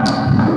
Música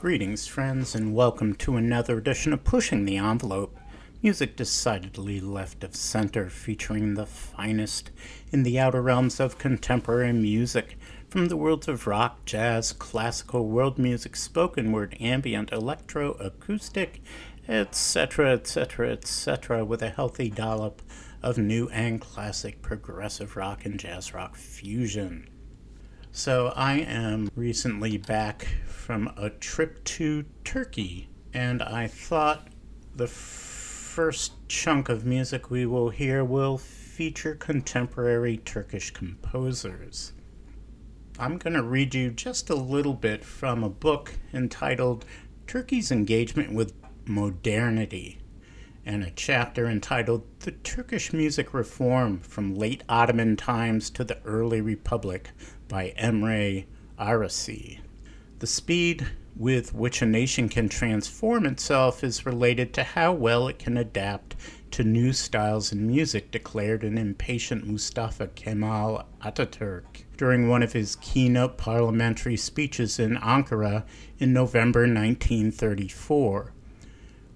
Greetings, friends, and welcome to another edition of Pushing the Envelope. Music decidedly left of center, featuring the finest in the outer realms of contemporary music, from the worlds of rock, jazz, classical, world music, spoken word, ambient, electro, acoustic, etc., etc., etc., with a healthy dollop of new and classic progressive rock and jazz rock fusion. So, I am recently back from a trip to Turkey, and I thought the first chunk of music we will hear will feature contemporary Turkish composers. I'm going to read you just a little bit from a book entitled Turkey's Engagement with Modernity and a chapter entitled The Turkish Music Reform from Late Ottoman Times to the Early Republic by Emre Arasi. The speed with which a nation can transform itself is related to how well it can adapt to new styles in music, declared an impatient Mustafa Kemal Ataturk during one of his keynote parliamentary speeches in Ankara in November 1934.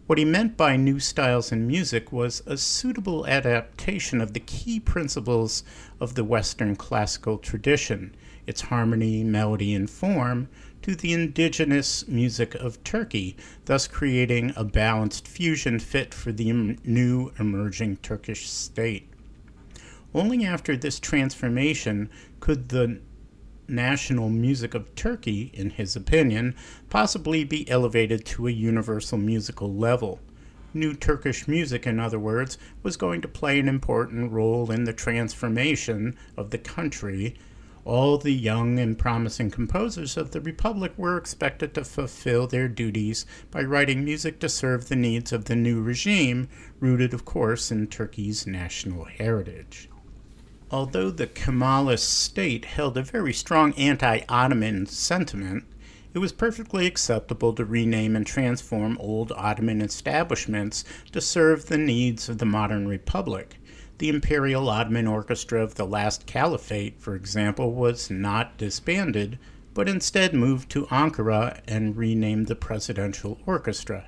What he meant by new styles in music was a suitable adaptation of the key principles of the Western classical tradition, its harmony, melody, and form, to the indigenous music of Turkey, thus creating a balanced fusion fit for the new emerging Turkish state. Only after this transformation could the national music of Turkey, in his opinion, possibly be elevated to a universal musical level. New Turkish music, in other words, was going to play an important role in the transformation of the country. All the young and promising composers of the Republic were expected to fulfill their duties by writing music to serve the needs of the new regime, rooted, of course, in Turkey's national heritage. Although the Kemalist state held a very strong anti Ottoman sentiment, it was perfectly acceptable to rename and transform old Ottoman establishments to serve the needs of the modern republic. The Imperial Ottoman Orchestra of the last caliphate, for example, was not disbanded, but instead moved to Ankara and renamed the Presidential Orchestra.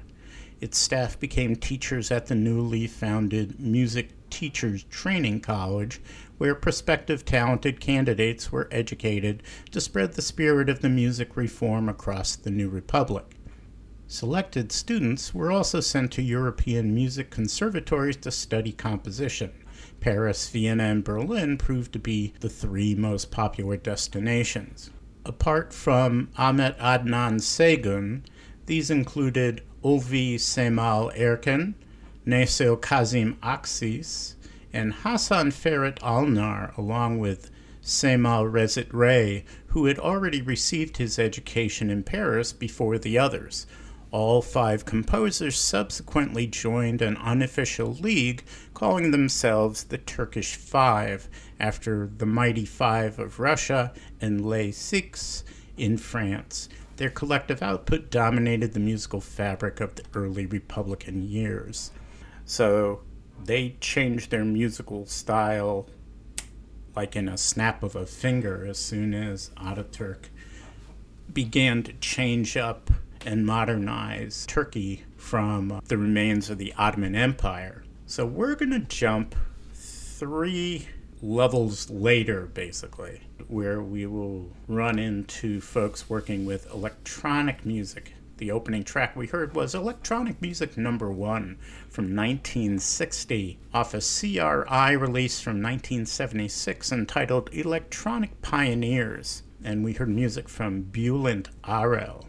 Its staff became teachers at the newly founded Music Teachers Training College, where prospective talented candidates were educated to spread the spirit of the music reform across the new republic. Selected students were also sent to European music conservatories to study composition. Paris, Vienna, and Berlin proved to be the three most popular destinations. Apart from Ahmet Adnan Saygun, these included Ulvi Semal Erkin, Nasil Kazim Aksis, and Hassan Ferit Alnar, along with Semal Reşit Rey, who had already received his education in Paris before the others. All five composers subsequently joined an unofficial league calling themselves the Turkish Five, after the Mighty Five of Russia and Les Six in France. Their collective output dominated the musical fabric of the early Republican years. So they changed their musical style like in a snap of a finger as soon as Ataturk began to change up and modernize Turkey from the remains of the Ottoman Empire. So we're going to jump three levels later, basically, where we will run into folks working with electronic music The opening track we heard was Electronic Music Number One from 1960 off a CRI release from 1976 entitled Electronic Pioneers. And we heard music from Bülent Arel,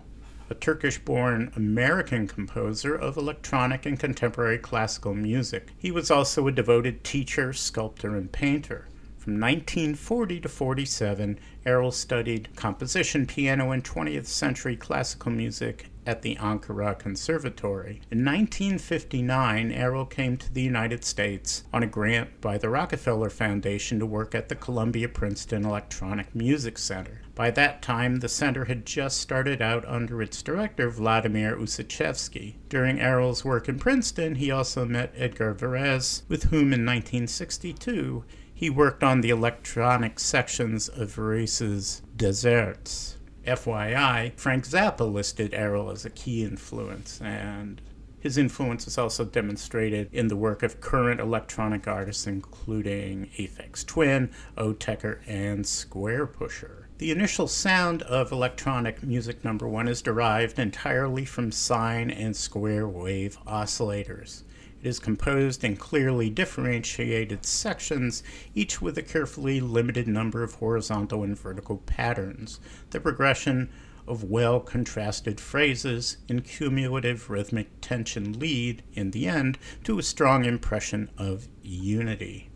a Turkish born American composer of electronic and contemporary classical music. He was also a devoted teacher, sculptor, and painter. From 1940 to 47, Arel studied composition, piano, and 20th century classical music at the Ankara Conservatory. In 1959, Arel came to the United States on a grant by the Rockefeller Foundation to work at the Columbia Princeton Electronic Music Center. By that time, the center had just started out under its director, Vladimir Ussachevsky. During Arel's work in Princeton, he also met Edgar Varèse, with whom in 1962 he worked on the electronic sections of Varèse's Deserts. FYI, Frank Zappa listed Arel as a key influence, and his influence is also demonstrated in the work of current electronic artists, including Aphex Twin, Autechre, and Squarepusher. The initial sound of electronic music number one is derived entirely from sine and square wave oscillators. It is composed in clearly differentiated sections, each with a carefully limited number of horizontal and vertical patterns. The progression of well contrasted phrases in cumulative rhythmic tension lead, in the end, to a strong impression of unity.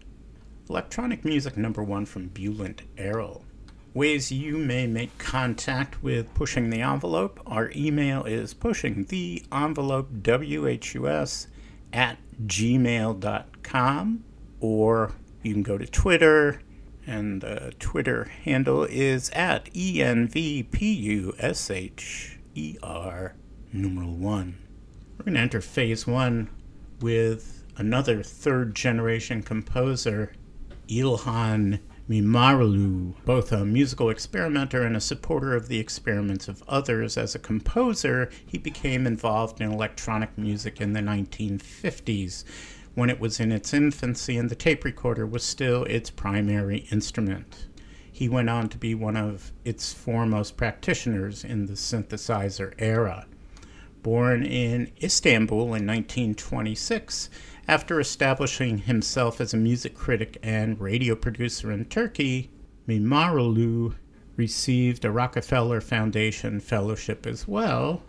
Electronic music number one from Bülent Arel. Ways you may make contact with Pushing the Envelope. Our email is pushing the envelope WHUS at gmail.com or you can go to Twitter and the Twitter handle is at ENVPUSHER numeral one. We're going to enter phase one with another third generation composer, Ilhan Mimaroglu, both a musical experimenter and a supporter of the experiments of others. As a composer, he became involved in electronic music in the 1950s when it was in its infancy and the tape recorder was still its primary instrument. He went on to be one of its foremost practitioners in the synthesizer era. Born in Istanbul in 1926, after establishing himself as a music critic and radio producer in Turkey, Mimaroglu received a Rockefeller Foundation fellowship as well,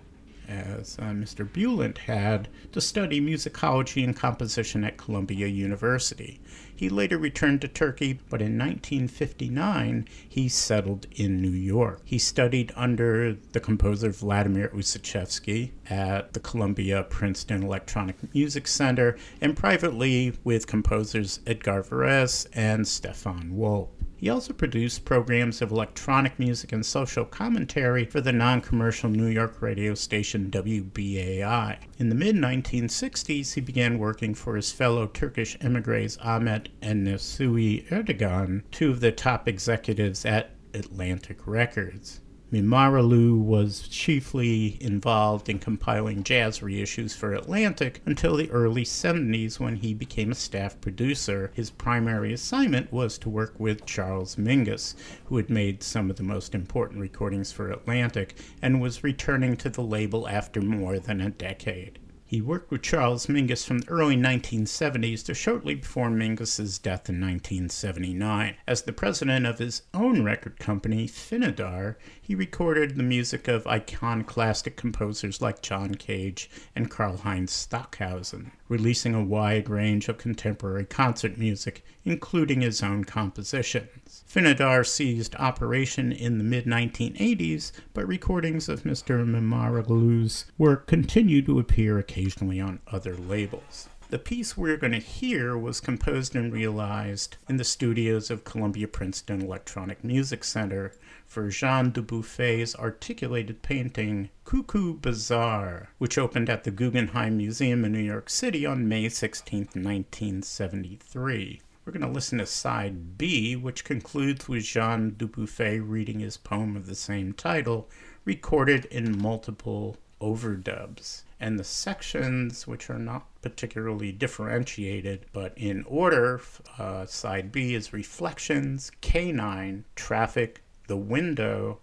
as uh, Mr. Bülent had, to study musicology and composition at Columbia University. He later returned to Turkey, but in 1959 he settled in New York. He studied under the composer Vladimir Ussachevsky at the Columbia Princeton Electronic Music Center and privately with composers Edgar Varèse and Stefan Wolpe. He also produced programs of electronic music and social commentary for the non commercial New York radio station WBAI. In the mid 1960s, he began working for his fellow Turkish emigres Ahmet and Nesuhi Ertegun, two of the top executives at Atlantic Records. Mimaroglu was chiefly involved in compiling jazz reissues for Atlantic until the early 70s when he became a staff producer. His primary assignment was to work with Charles Mingus, who had made some of the most important recordings for Atlantic and was returning to the label after more than a decade. He worked with Charles Mingus from the early 1970s to shortly before Mingus's death in 1979. As the president of his own record company, Finnadar, he recorded the music of iconoclastic composers like John Cage and Karlheinz Stockhausen, releasing a wide range of contemporary concert music, including his own compositions. Finnadar ceased operation in the mid 1980s, but recordings of Mr. Mimaroglu's work continue to appear occasionally on other labels. The piece we're going to hear was composed and realized in the studios of Columbia Princeton Electronic Music Center for Jean Dubuffet's articulated painting Coucou Bazar, which opened at the Guggenheim Museum in New York City on May 16, 1973. We're going to listen to side B, which concludes with Jean Dubuffet reading his poem of the same title, recorded in multiple overdubs and the sections, which are not particularly differentiated, but in order, uh, side B is reflections, K9, traffic, the window,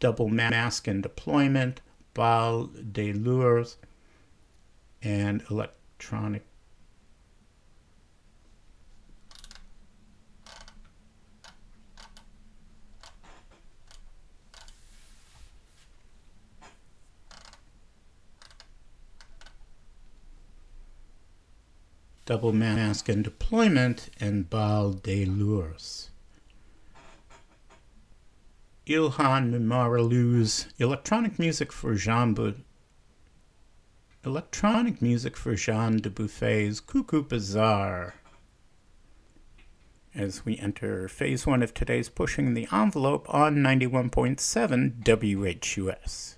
double mask and deployment, Bal de Lures and electronic Double Mask and Deployment and Bal de Lures. Ilhan Mimaroglu's, electronic music for Jean Bu- electronic music for Jean Dubuffet's Coucou Bazar. As we enter phase one of today's Pushing the Envelope on 91.7 WHUS.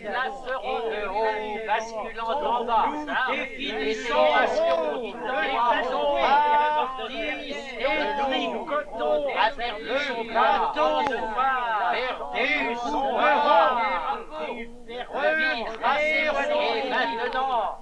placeront le haut, basculant d'en bas, définition du droit, et et maintenant.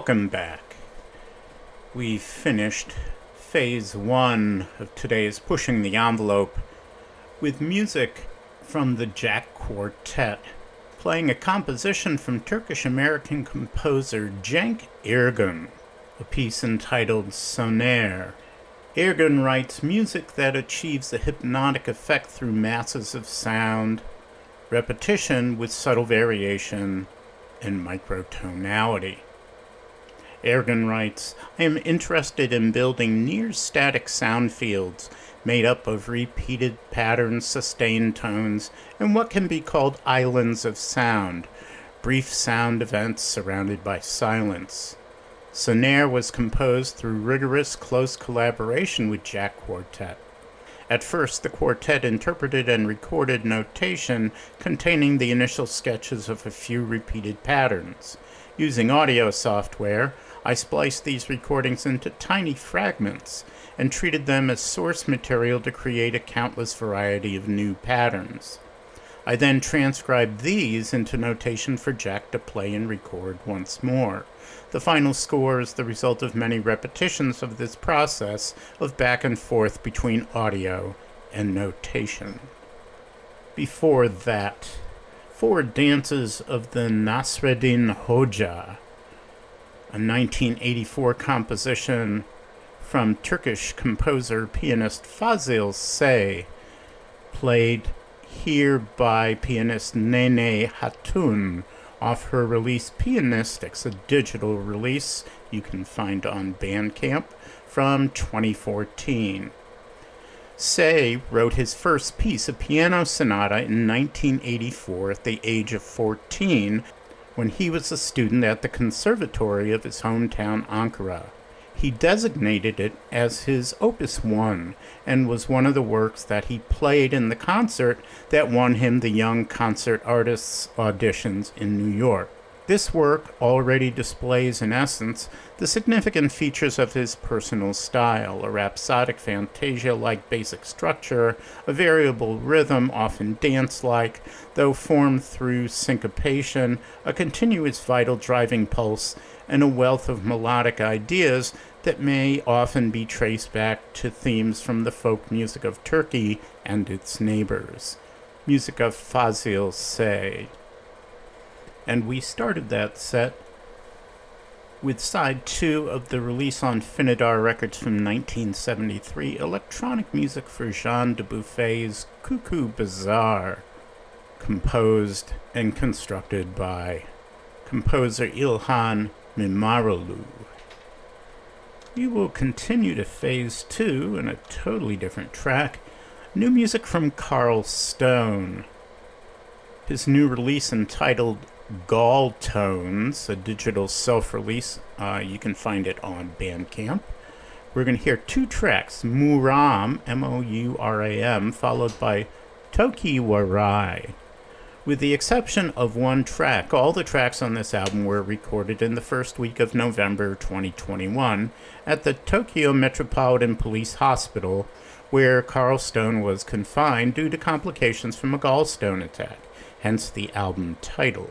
Welcome back. We finished phase one of today's Pushing the Envelope with music from the Jack Quartet, playing a composition from Turkish American composer Cenk Ergün, a piece entitled Sonare. Ergün writes music that achieves a hypnotic effect through masses of sound, repetition with subtle variation, and microtonality. Ergün writes, I am interested in building near static sound fields made up of repeated patterns, sustained tones, and what can be called islands of sound, brief sound events surrounded by silence. Sonare was composed through rigorous close collaboration with Jack Quartet. At first, the quartet interpreted and recorded notation containing the initial sketches of a few repeated patterns. Using audio software, I spliced these recordings into tiny fragments and treated them as source material to create a countless variety of new patterns. I then transcribed these into notation for Jack to play and record once more. The final score is the result of many repetitions of this process of back and forth between audio and notation. Before that, four dances of the Nasreddin Hoja a 1984 composition from Turkish composer pianist Fazil Say, played here by pianist Nene Hatun off her release Pianistics, a digital release you can find on Bandcamp from 2014. Say wrote his first piece, a piano sonata, in 1984 at the age of 14 when he was a student at the conservatory of his hometown Ankara. He designated it as his Opus 1 and was one of the works that he played in the concert that won him the Young Concert Artists auditions in New York. This work already displays, in essence, the significant features of his personal style a rhapsodic fantasia like basic structure, a variable rhythm, often dance like, though formed through syncopation, a continuous vital driving pulse, and a wealth of melodic ideas that may often be traced back to themes from the folk music of Turkey and its neighbors. Music of Fazil Say. And we started that set with side two of the release on Finnadar Records from 1973, electronic music for Jean Dubuffet's Coucou Bazar, composed and constructed by composer Ilhan Mimaroglu. We will continue to phase two in a totally different track. New music from Carl Stone. His new release entitled Gall Tones, a digital self release. Uh, you can find it on Bandcamp. We're going to hear two tracks Mouram, M O U R A M, followed by Toki Warai. With the exception of one track, all the tracks on this album were recorded in the first week of November 2021 at the Tokyo Metropolitan Police Hospital, where Carl Stone was confined due to complications from a gallstone attack, hence the album title.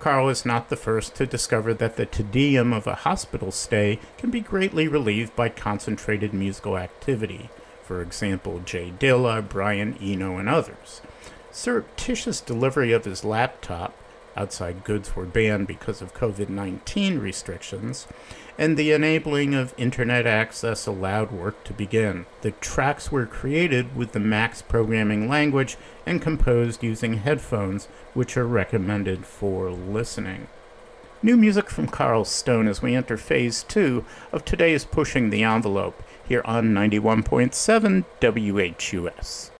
Carl is not the first to discover that the tedium of a hospital stay can be greatly relieved by concentrated musical activity. for example, Jay Dilla, Brian Eno, and others. Surreptitious delivery of his laptop, outside goods were banned because of COVID 19 restrictions, and the enabling of internet access allowed work to begin. The tracks were created with the Max programming language and composed using headphones, which are recommended for listening. New music from Carl Stone as we enter phase two of today's Pushing the Envelope here on 91.7 WHUS.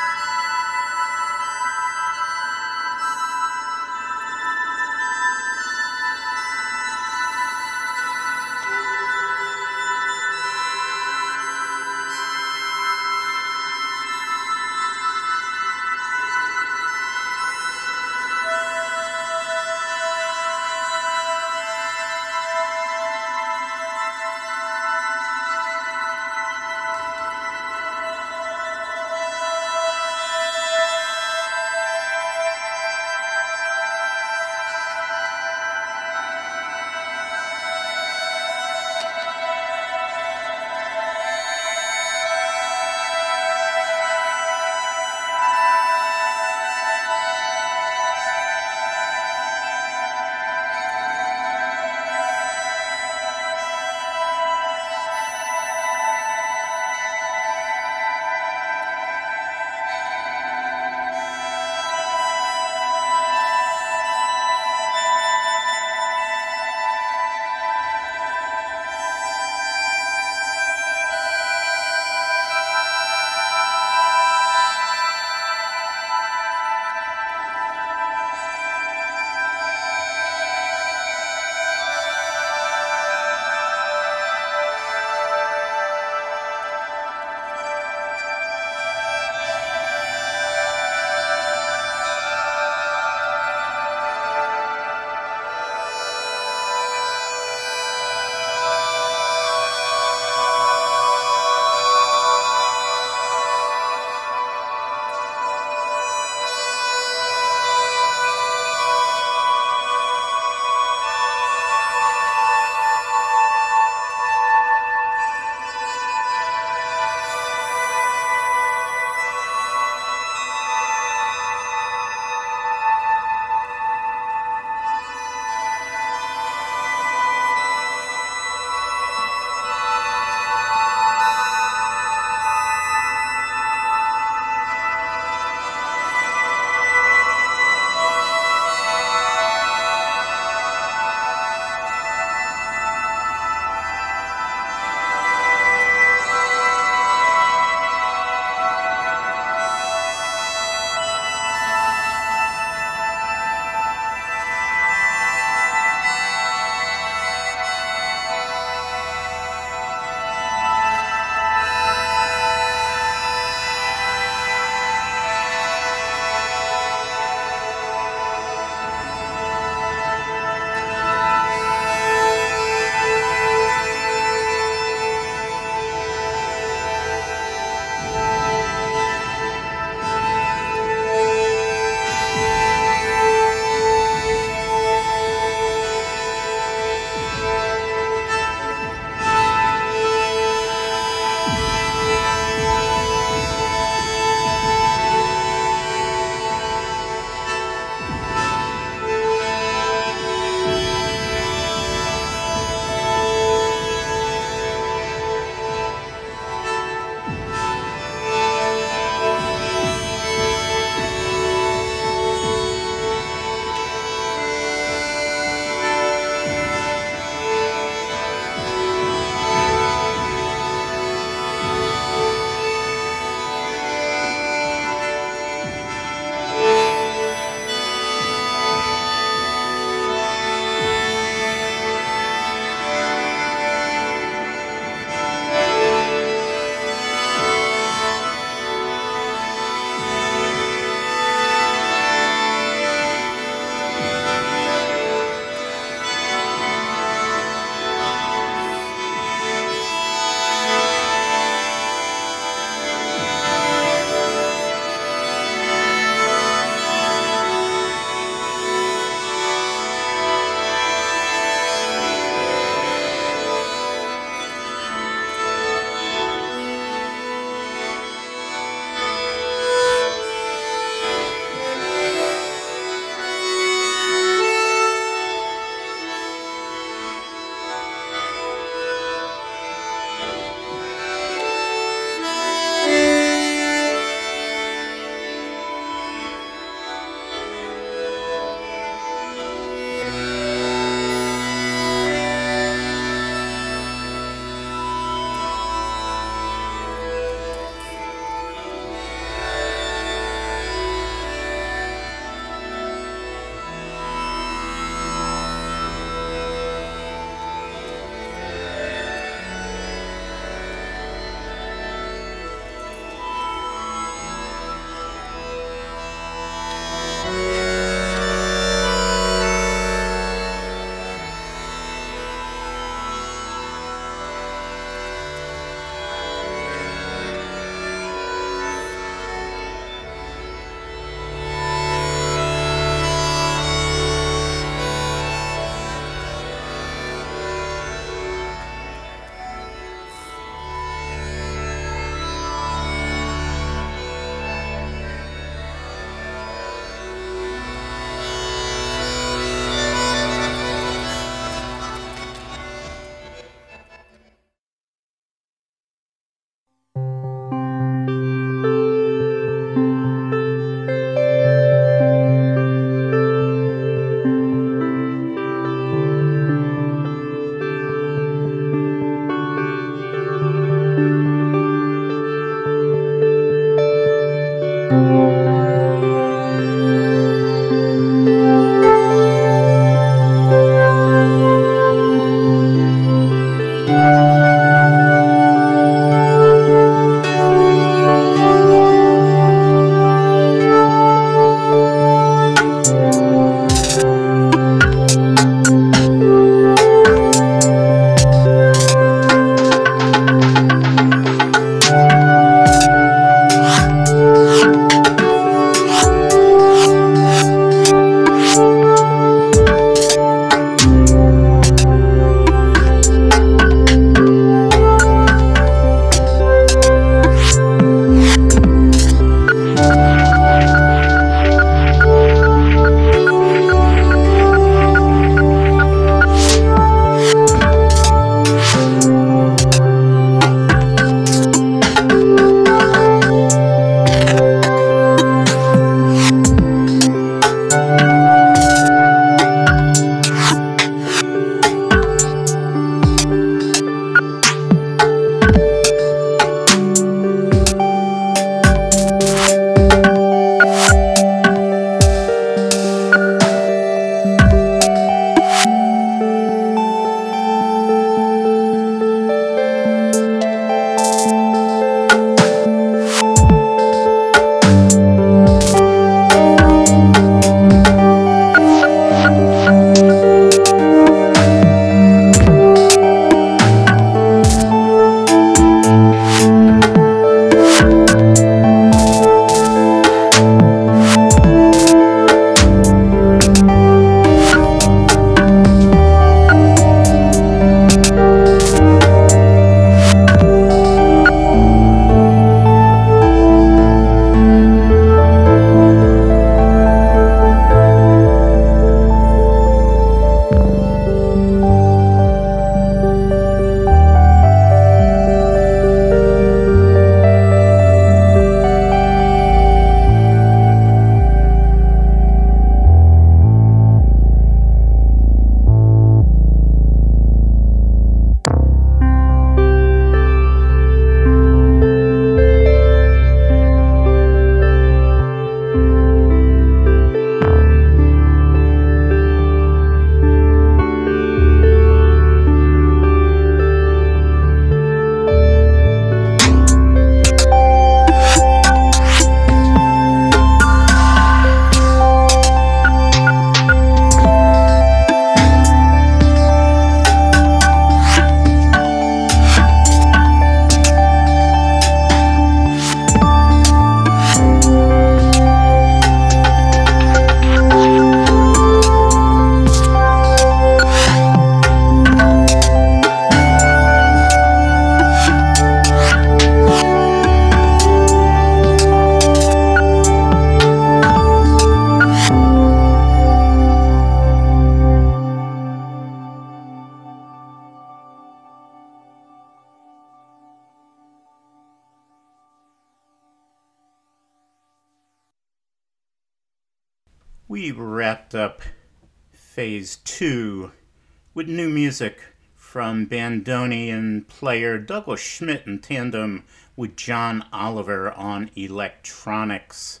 Player Douglas Schmidt in tandem with John Oliver on electronics.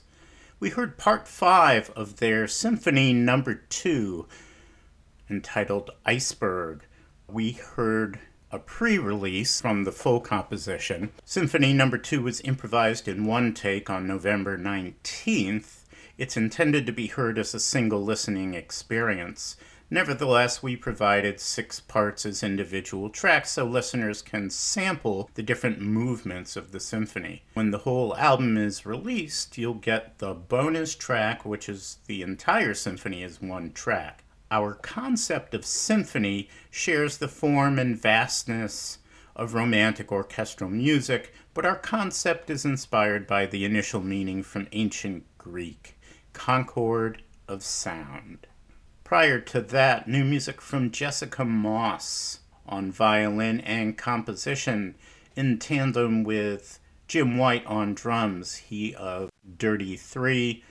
We heard part five of their Symphony Number Two, entitled Iceberg. We heard a pre release from the full composition. Symphony Number Two was improvised in one take on November 19th. It's intended to be heard as a single listening experience. Nevertheless, we provided six parts as individual tracks so listeners can sample the different movements of the symphony. When the whole album is released, you'll get the bonus track, which is the entire symphony as one track. Our concept of symphony shares the form and vastness of romantic orchestral music, but our concept is inspired by the initial meaning from ancient Greek concord of sound. Prior to that, new music from Jessica Moss on violin and composition in tandem with Jim White on drums, he of Dirty Three,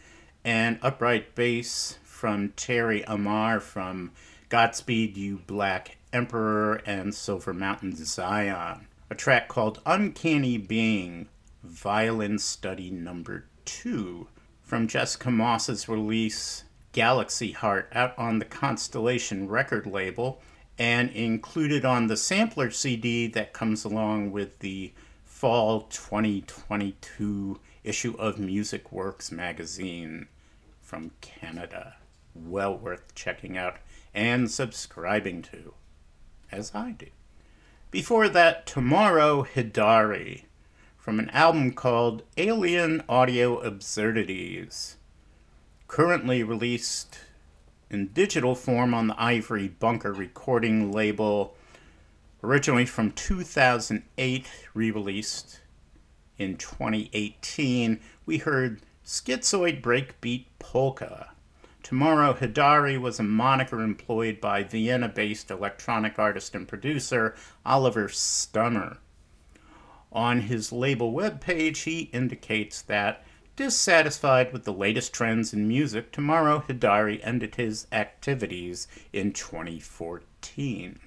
and upright bass from Thierry Amar from Godspeed You Black Emperor and Silver Mountain Zion. A track called Uncanny Being, Violin Study Number Two, from Jessica Moss's release Galaxy Heart out on the Constellation record label and included on the sampler CD that comes along with the fall 2022 issue of Music Works magazine from Canada. Well worth checking out and subscribing to, as I do. Before that, Tomorrow Hidari from an album called Alien Audio Absurdities currently released in digital form on the Ivory Bunker recording label, originally from 2008, re released in 2018. We heard Schizoid Breakbeat Polka. Tomorrow Hidari was a moniker employed by Vienna based electronic artist and producer Oliver Stummer. On his label webpage, he indicates that Dissatisfied with the latest trends in music, Tomorrow Hidari ended his activities in 2014.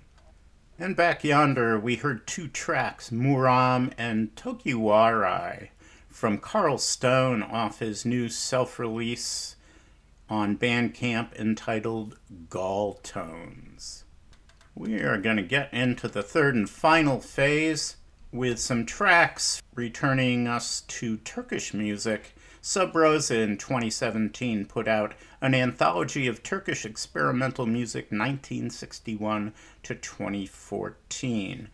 And back yonder, we heard two tracks, Mouram and Tokiwarai, from Carl Stone off his new self release on Bandcamp entitled Gall Tones. We are going to get into the third and final phase with some tracks returning us to Turkish music Sub Rosa in 2017 put out an anthology of Turkish experimental music 1961 to 2014.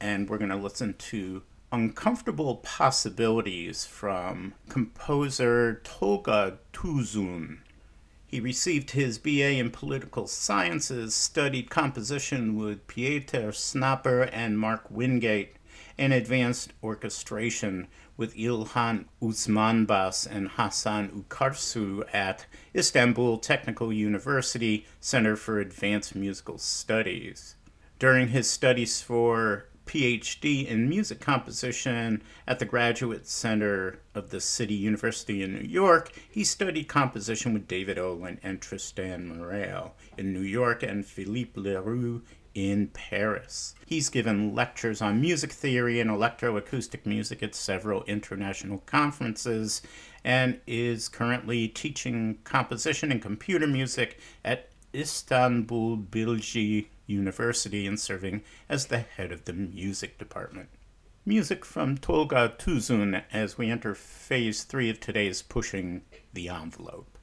And we're going to listen to Uncomfortable Possibilities from composer Tolga Tuzun. He received his BA in political sciences, studied composition with Pieter Snapper and Mark Wingate, and advanced orchestration with İlhan Usmanbaş and Hasan Uçarsu at Istanbul Technical University Center for Advanced Musical Studies. During his studies for PhD in music composition at the Graduate Center of the City University in New York, he studied composition with David Olan and Tristan Murail in New York and Philippe Leroux in Paris. He's given lectures on music theory and electroacoustic music at several international conferences and is currently teaching composition and computer music at Istanbul Bilgi University and serving as the head of the music department. Music from Tolga Tuzun as we enter phase three of today's Pushing the Envelope.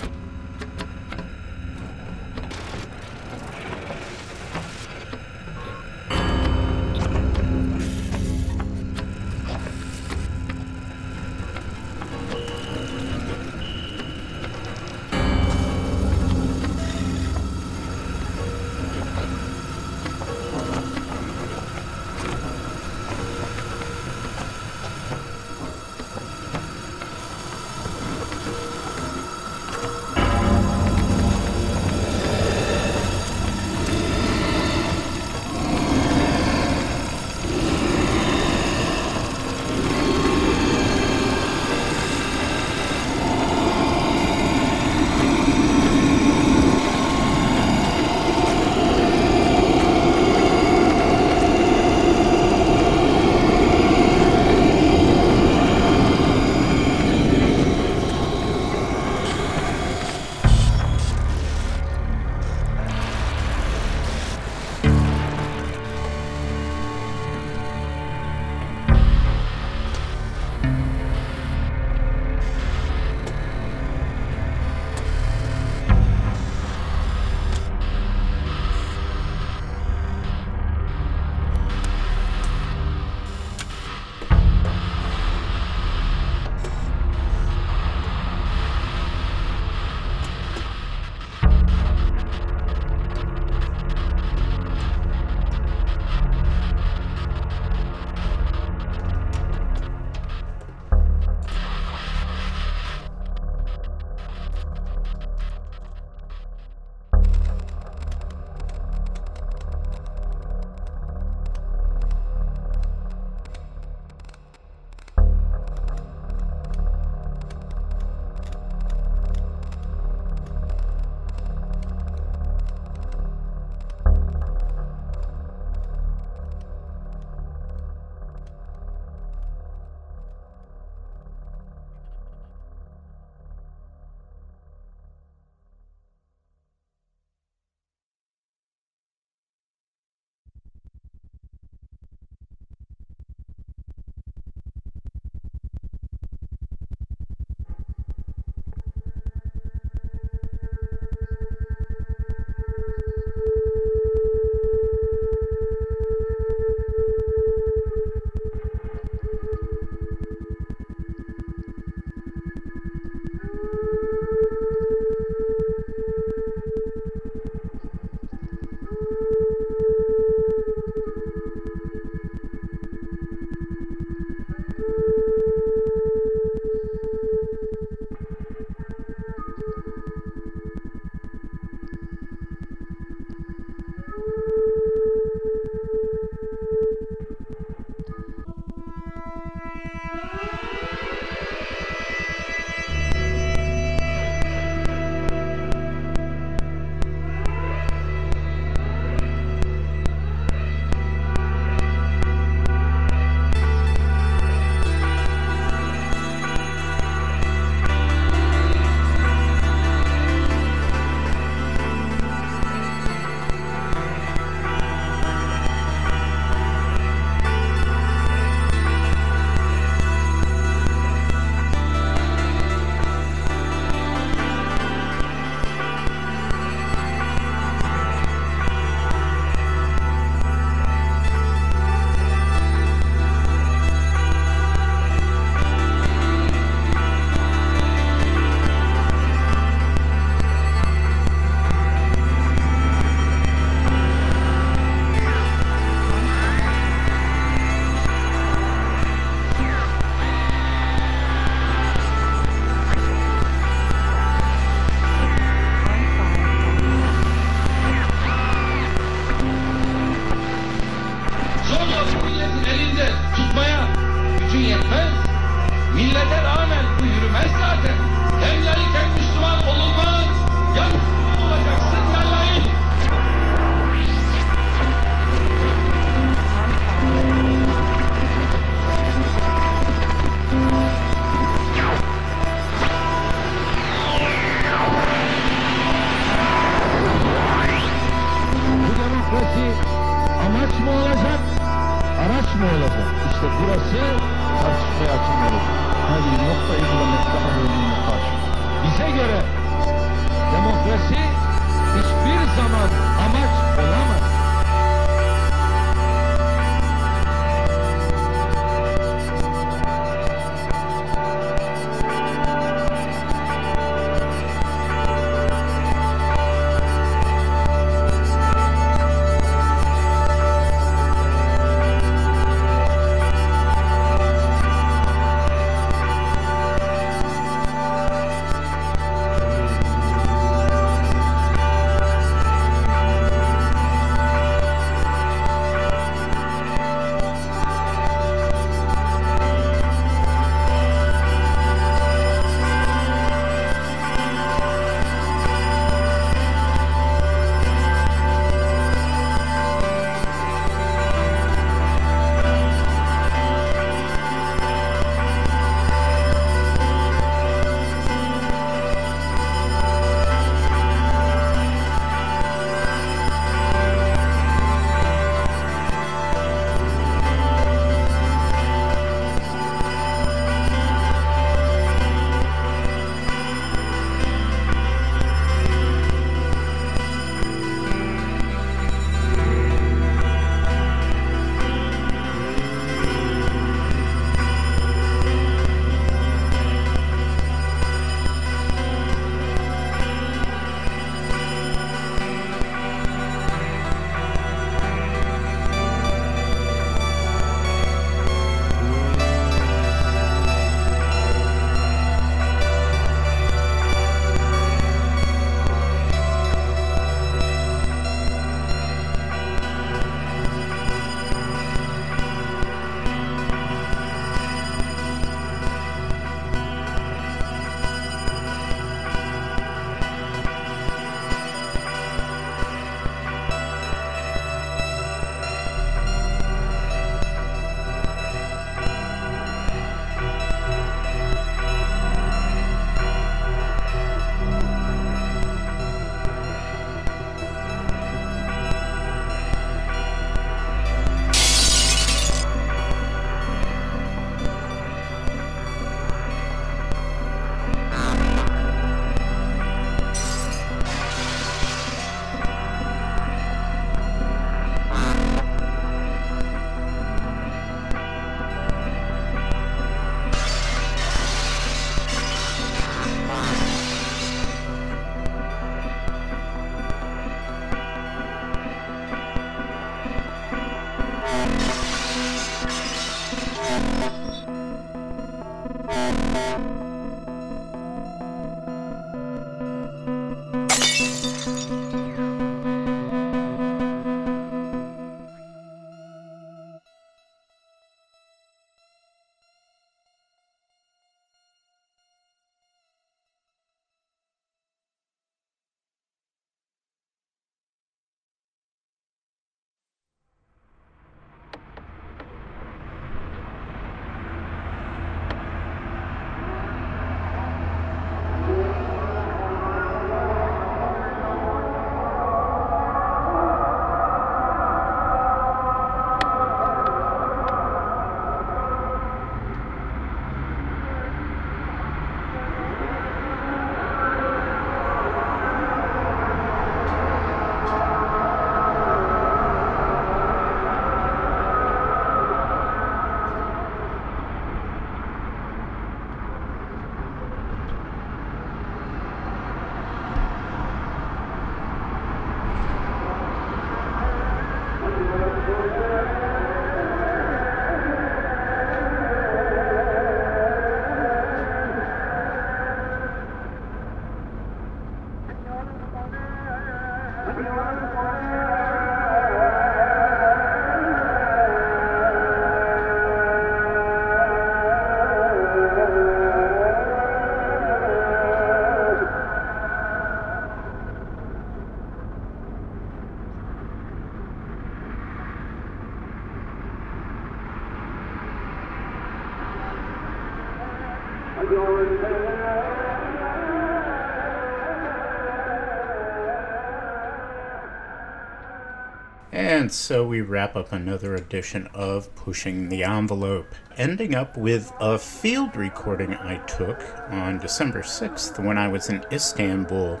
And so we wrap up another edition of Pushing the Envelope, ending up with a field recording I took on December 6th when I was in Istanbul.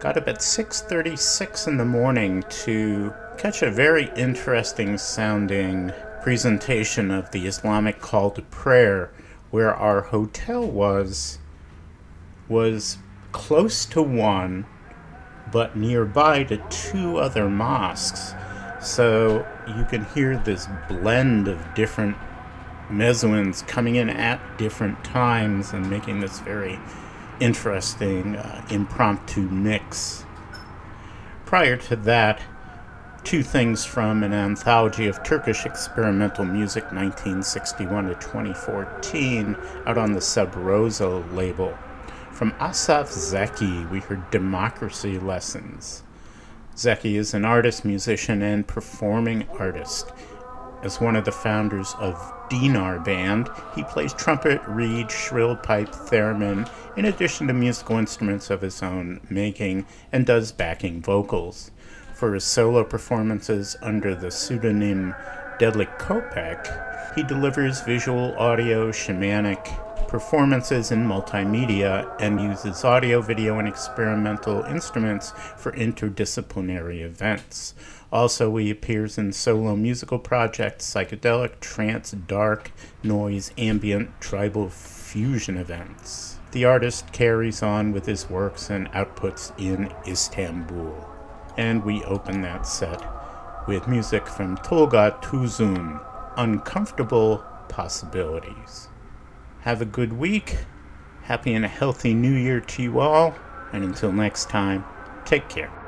Got up at 6:36 in the morning to catch a very interesting sounding presentation of the Islamic call to prayer where our hotel was was close to one but nearby to two other mosques so you can hear this blend of different muezzins coming in at different times and making this very interesting uh, impromptu mix. Prior to that, two things from an anthology of Turkish experimental music 1961 to 2014 out on the Sub Rosa label. From Asaf Zeki, we heard Democracy Lessons. Zeki is an artist, musician, and performing artist. As one of the founders of Dinar Band, he plays trumpet, reed, shrill pipe, theremin, in addition to musical instruments of his own making, and does backing vocals. For his solo performances under the pseudonym Deadly Kopek, he delivers visual, audio, shamanic, performances in multimedia and uses audio, video, and experimental instruments for interdisciplinary events. Also, he appears in solo musical projects, psychedelic, trance, dark, noise, ambient, tribal fusion events. The artist carries on with his works and outputs in Istanbul. And we open that set with music from Tolga Tuzun, Uncomfortable Possibilities. Have a good week. Happy and a healthy new year to you all. And until next time, take care.